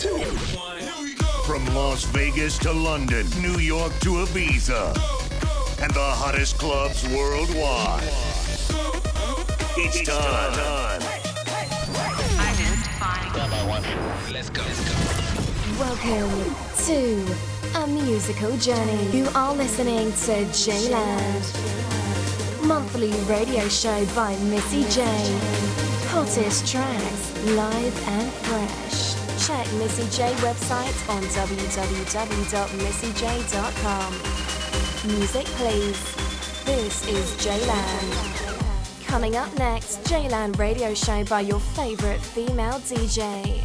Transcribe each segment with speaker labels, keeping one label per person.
Speaker 1: From Las Vegas to London, New York to Ibiza, and the hottest clubs worldwide. It's time.
Speaker 2: Let's go.
Speaker 3: Welcome to a musical journey. You are listening to JayLand. Monthly radio show by Missy Jay. Hottest tracks, live and fresh. Check Missy Jay website on www.missyjay.com. Music please. This is JayLand. Coming up next, JayLand radio show by your favorite female DJ.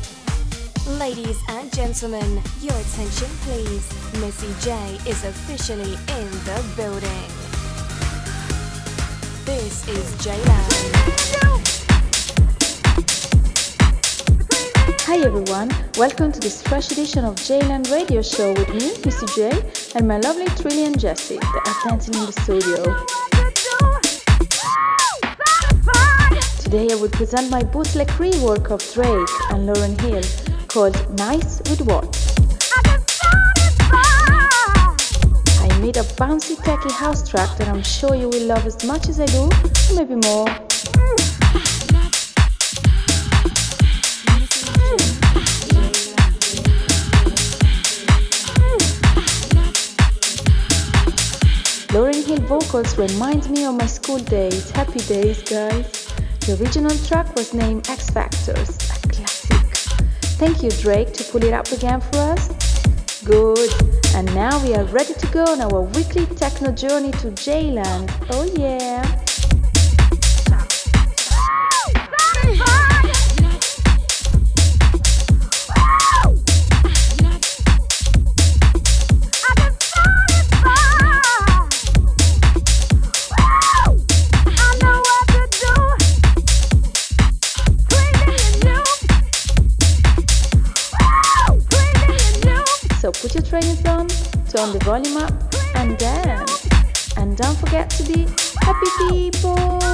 Speaker 3: Ladies and gentlemen, your attention please. Missy Jay is officially in the building. This is JayLand.
Speaker 4: Hi everyone, welcome to this fresh edition of JayLand Radio Show with me, Missy Jay, and my lovely Trillian Jessie that are dancing in the studio. Today I will present my bootleg rework of Drake and Lauryn Hill called Nice with What. I made a bouncy techie house track that I'm sure you will love as much as I do, maybe more. Vocals remind me of my school days, happy days, guys. The original track was named X Factors, a classic. Thank you, Drake, to pull it up again for us. Good. And now we are ready to go on our weekly techno journey to JayLand. Oh yeah. Turn the volume up, and dance. And don't forget to be happy people.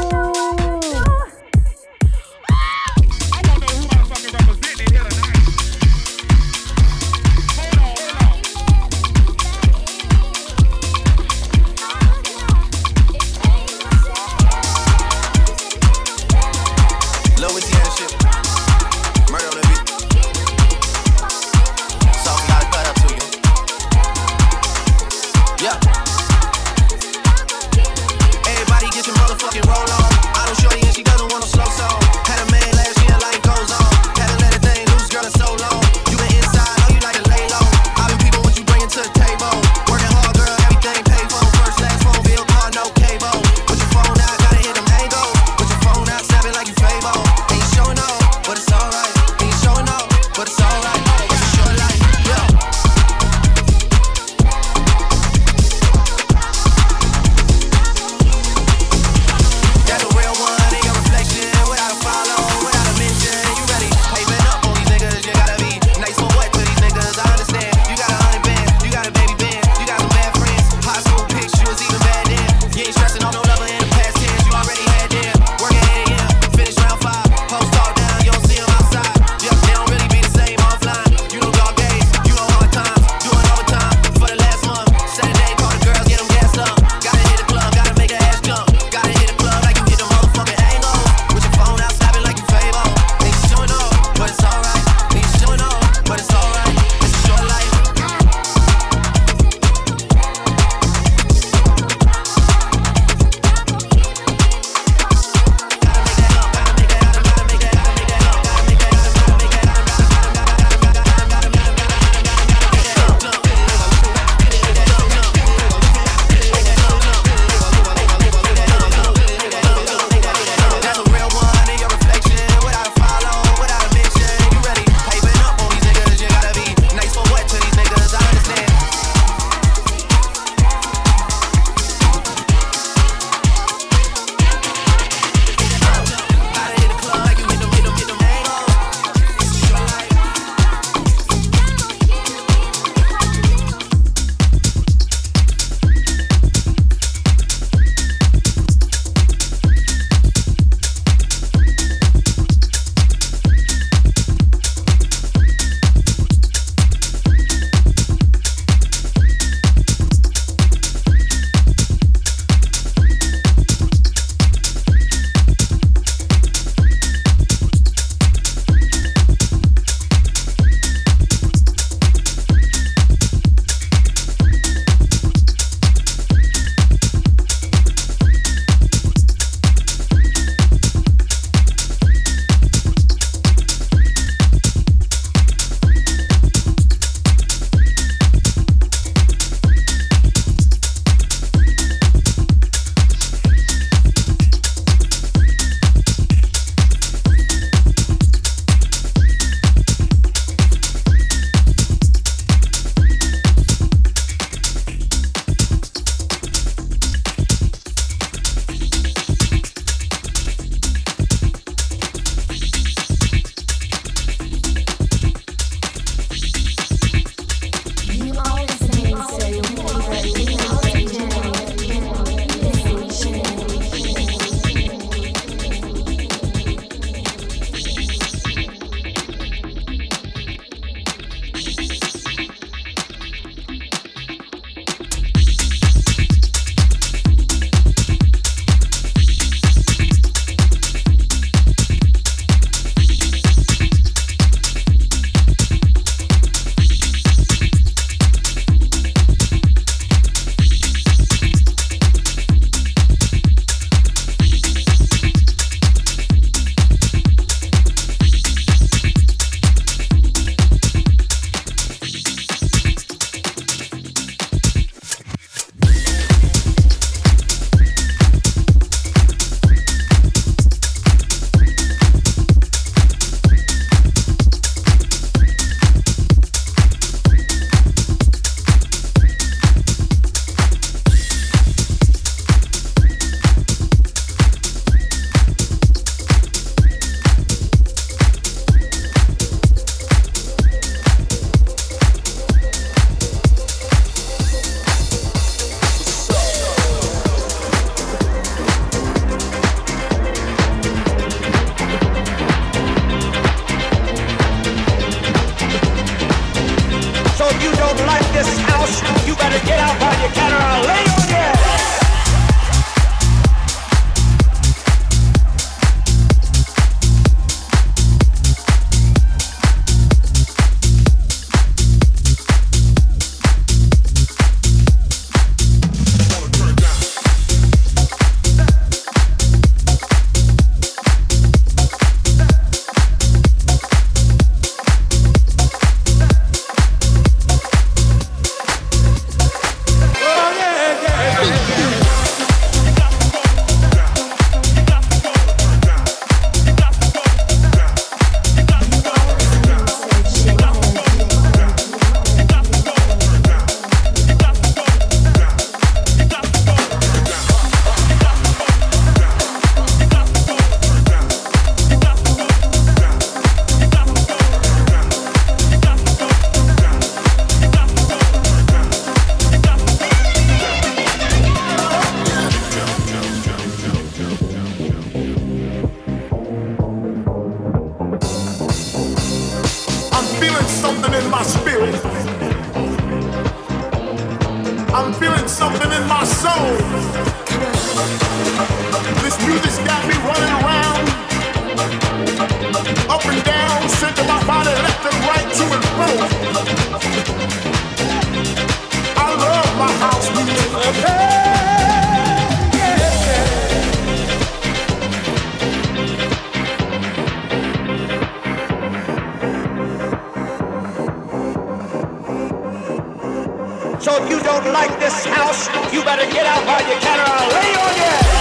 Speaker 5: you don't like this house, you better get out while you can or I'll lay on you.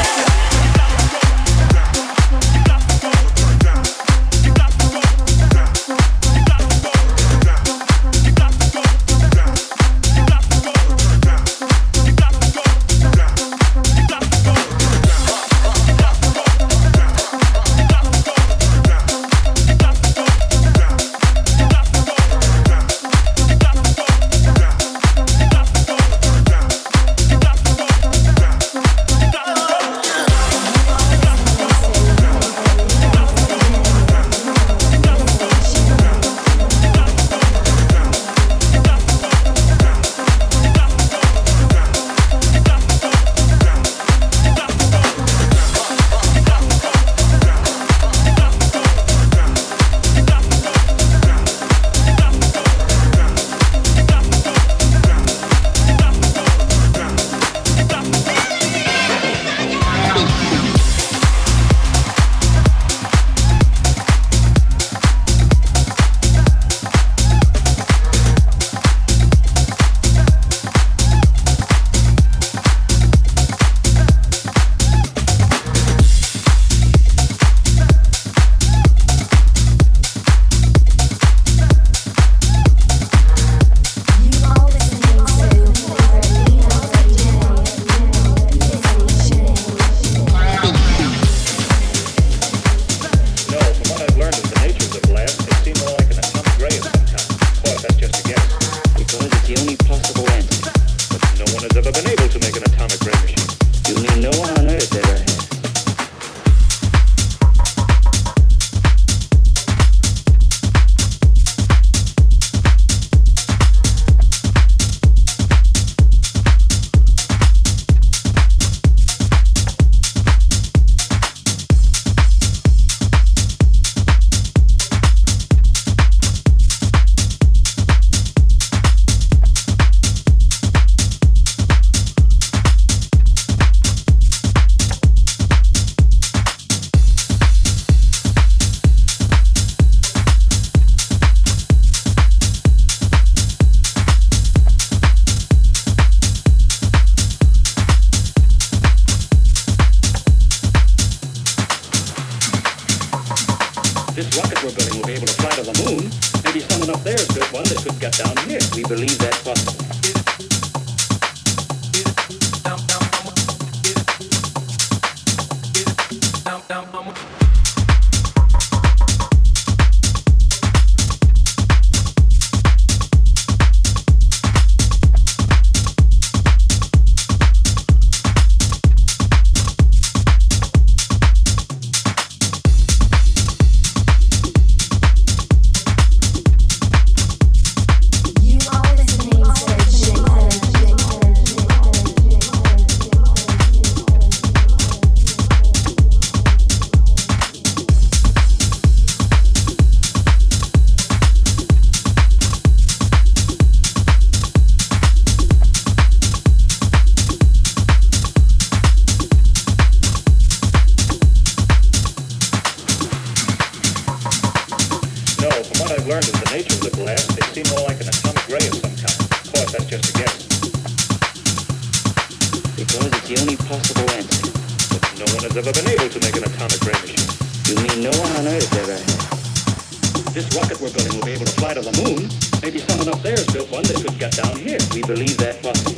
Speaker 6: Nature of the blast, they seem more like an atomic ray of some kind. Of course, that's just a guess.
Speaker 7: Because it's the only possible answer.
Speaker 6: But no one has ever been able to make an atomic ray machine.
Speaker 7: You mean no one on Earth ever has?
Speaker 6: This rocket we're building will be able to fly to the moon. Maybe someone up there has built one that could get down here.
Speaker 7: We believe that possible.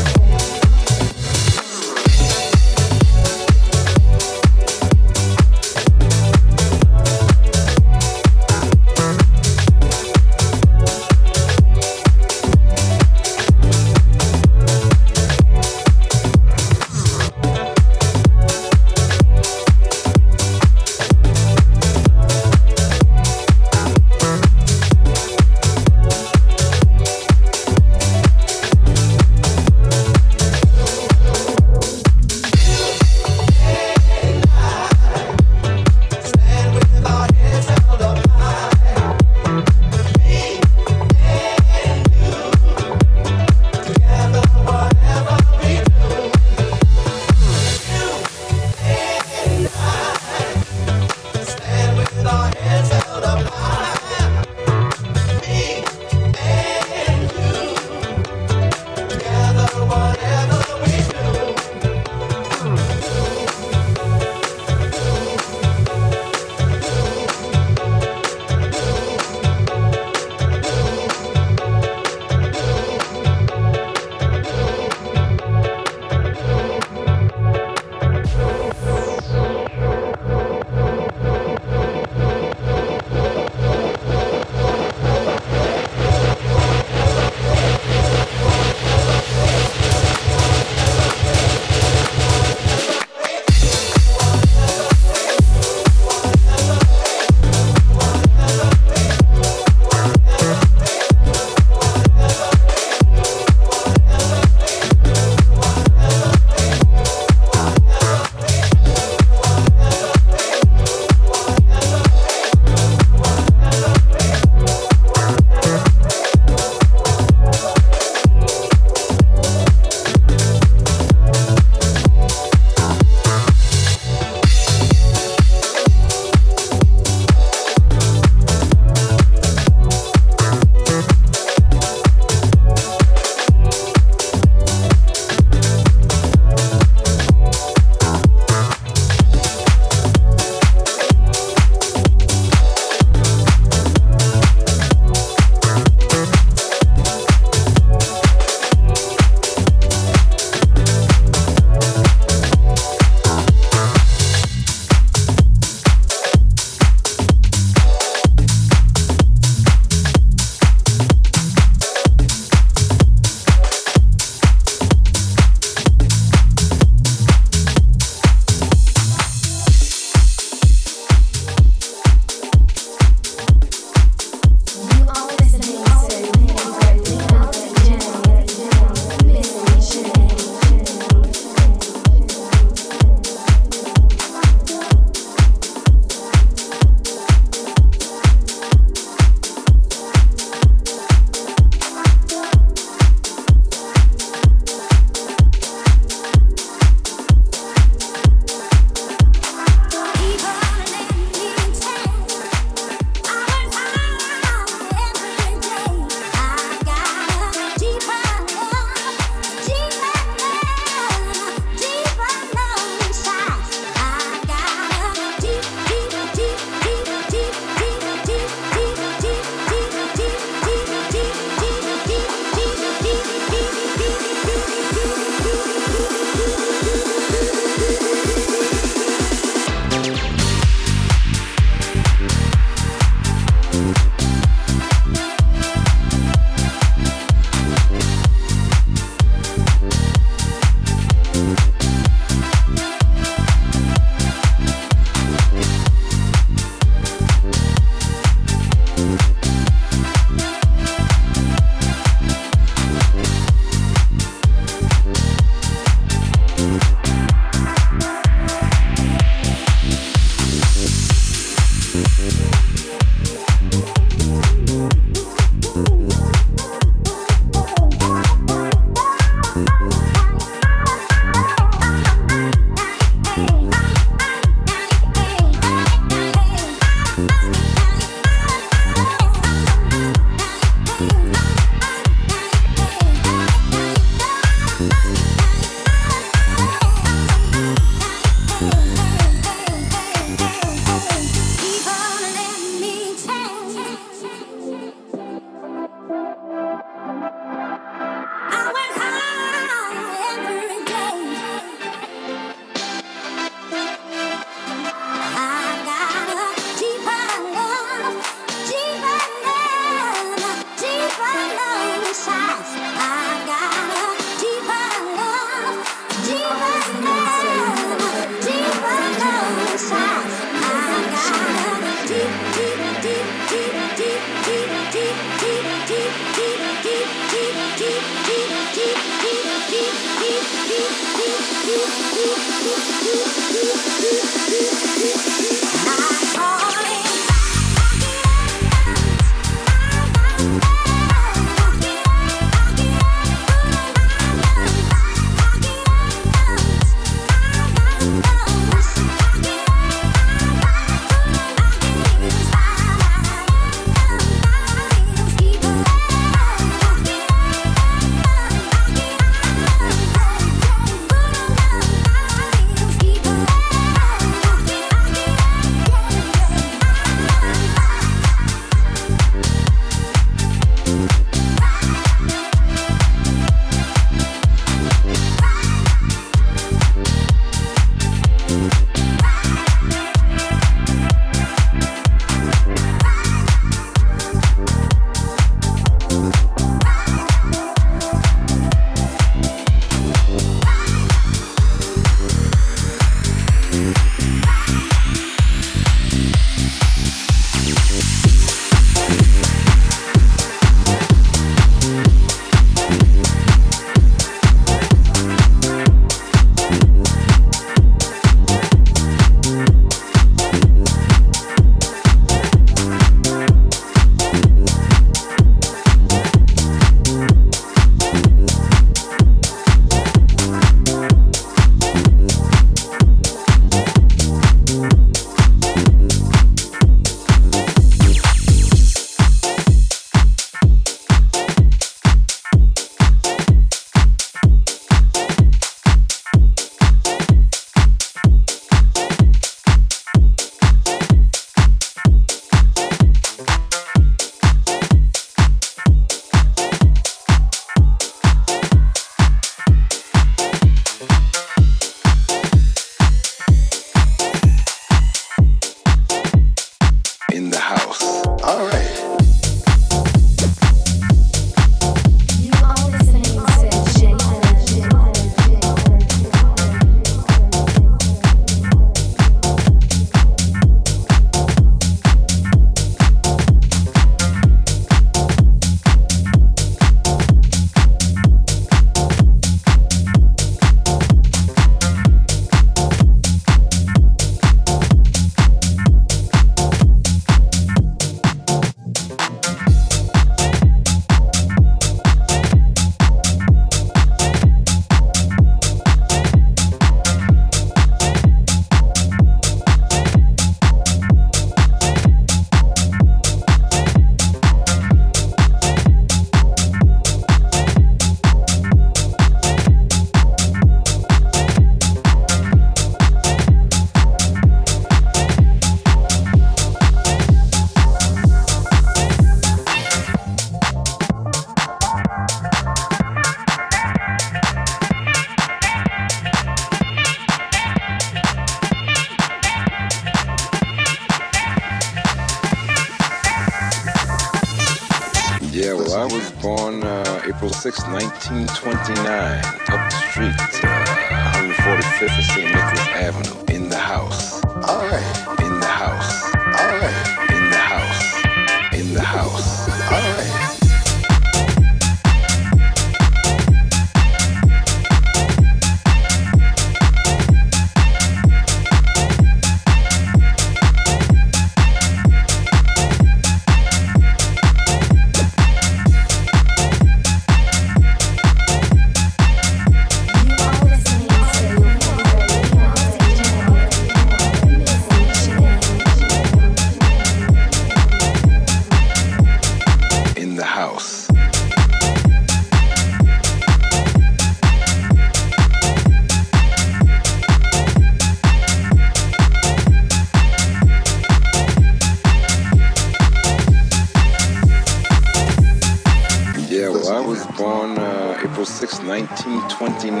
Speaker 7: 1929,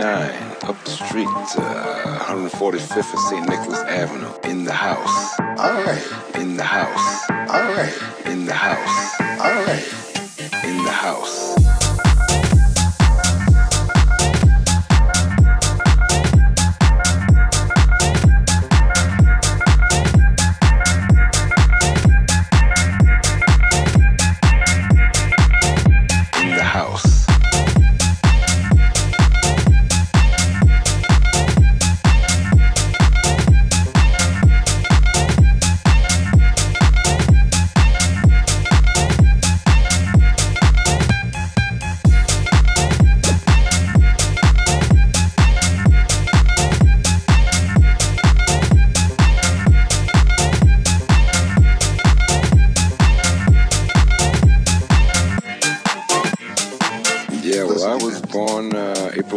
Speaker 7: up the street, uh, 145th of St. Nicholas Avenue, in the house. All right. In the house.
Speaker 8: All right. In the house. All right. In the house.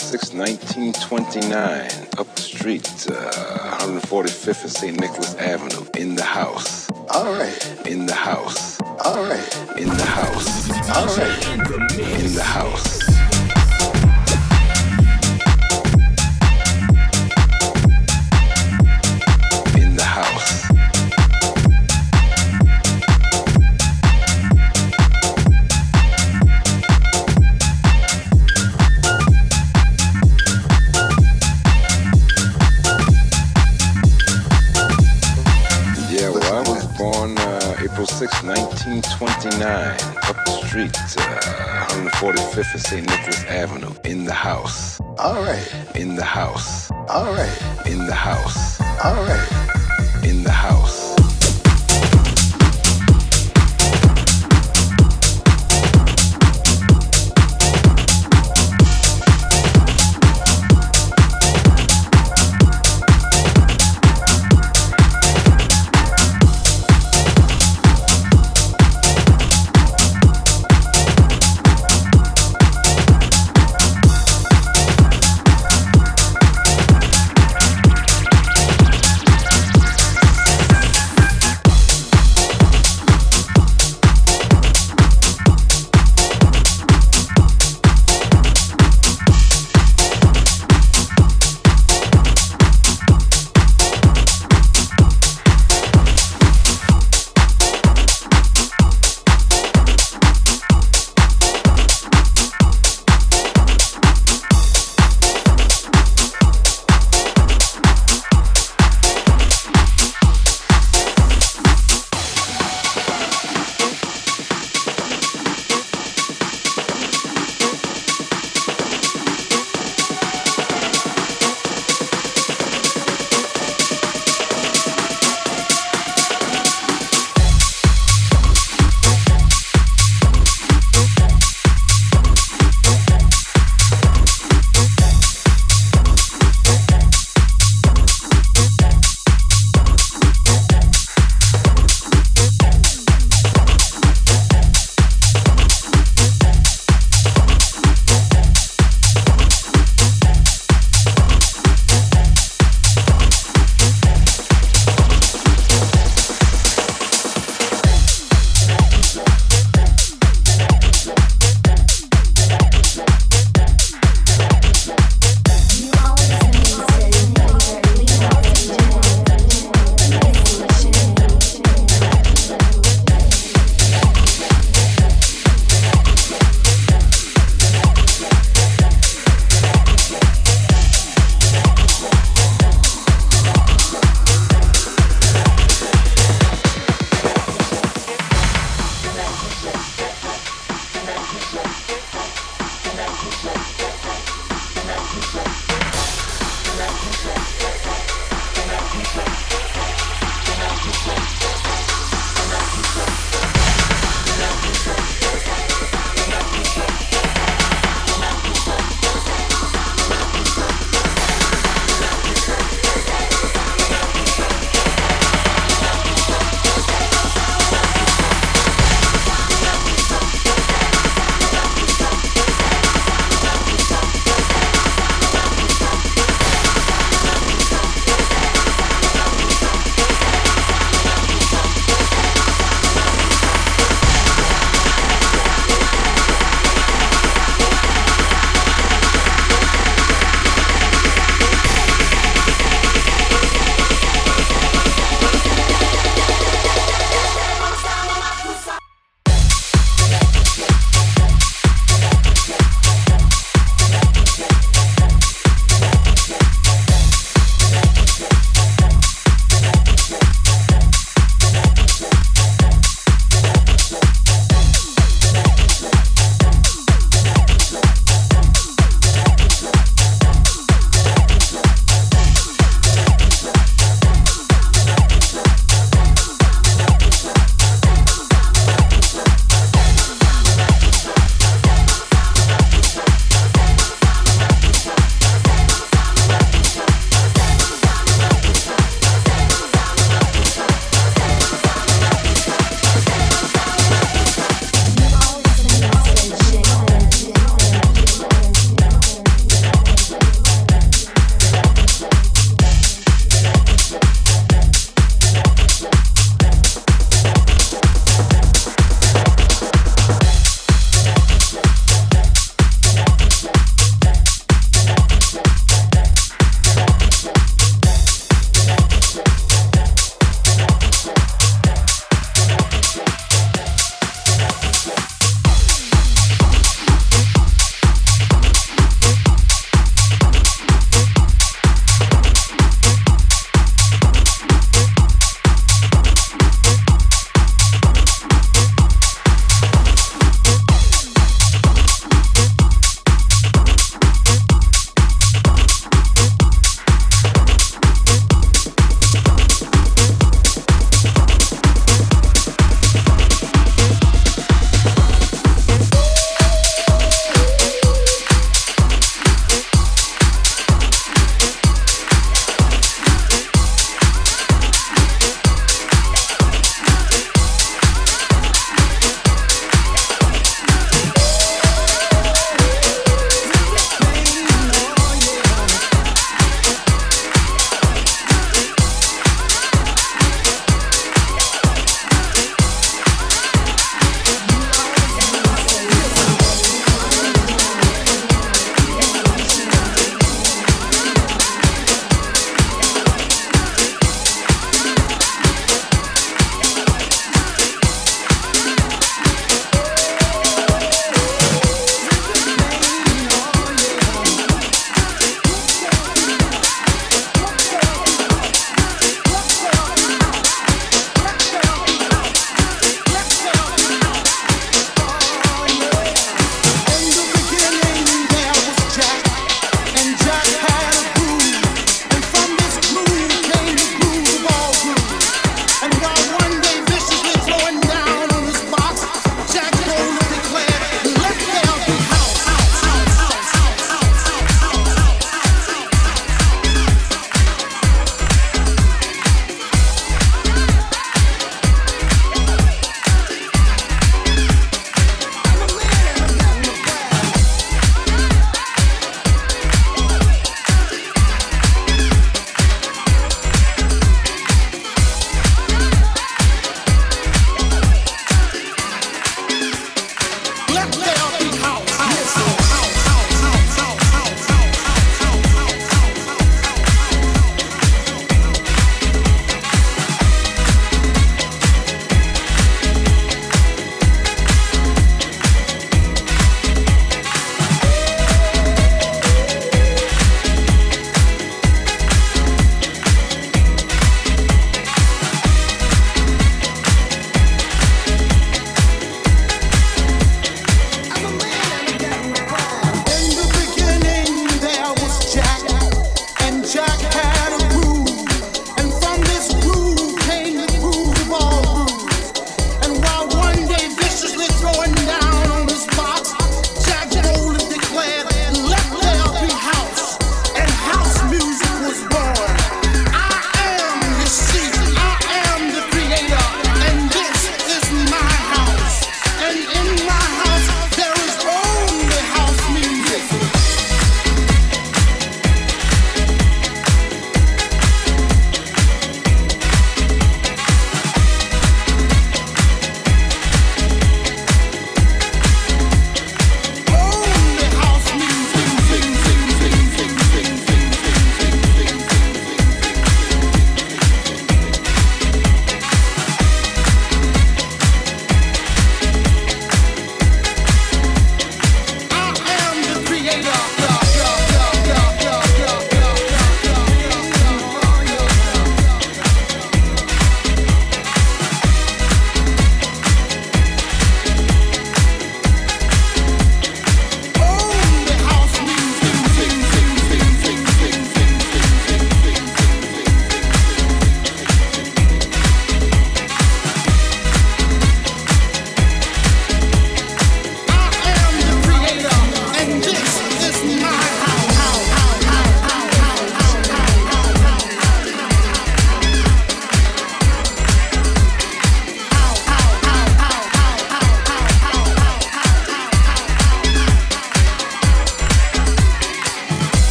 Speaker 8: 6, 1929, up the street, uh, 145th and St. Nicholas Avenue, in the house.
Speaker 9: All right.
Speaker 8: In the house.
Speaker 9: All right.
Speaker 8: In the house.
Speaker 9: All right.
Speaker 8: In the house. Born uh, April 6, 1929, up the street, uh, 145th and St. Nicholas Avenue, in the house.
Speaker 9: All right.
Speaker 8: In the house.
Speaker 9: All right.
Speaker 8: In the house.
Speaker 9: All right.
Speaker 8: In the house.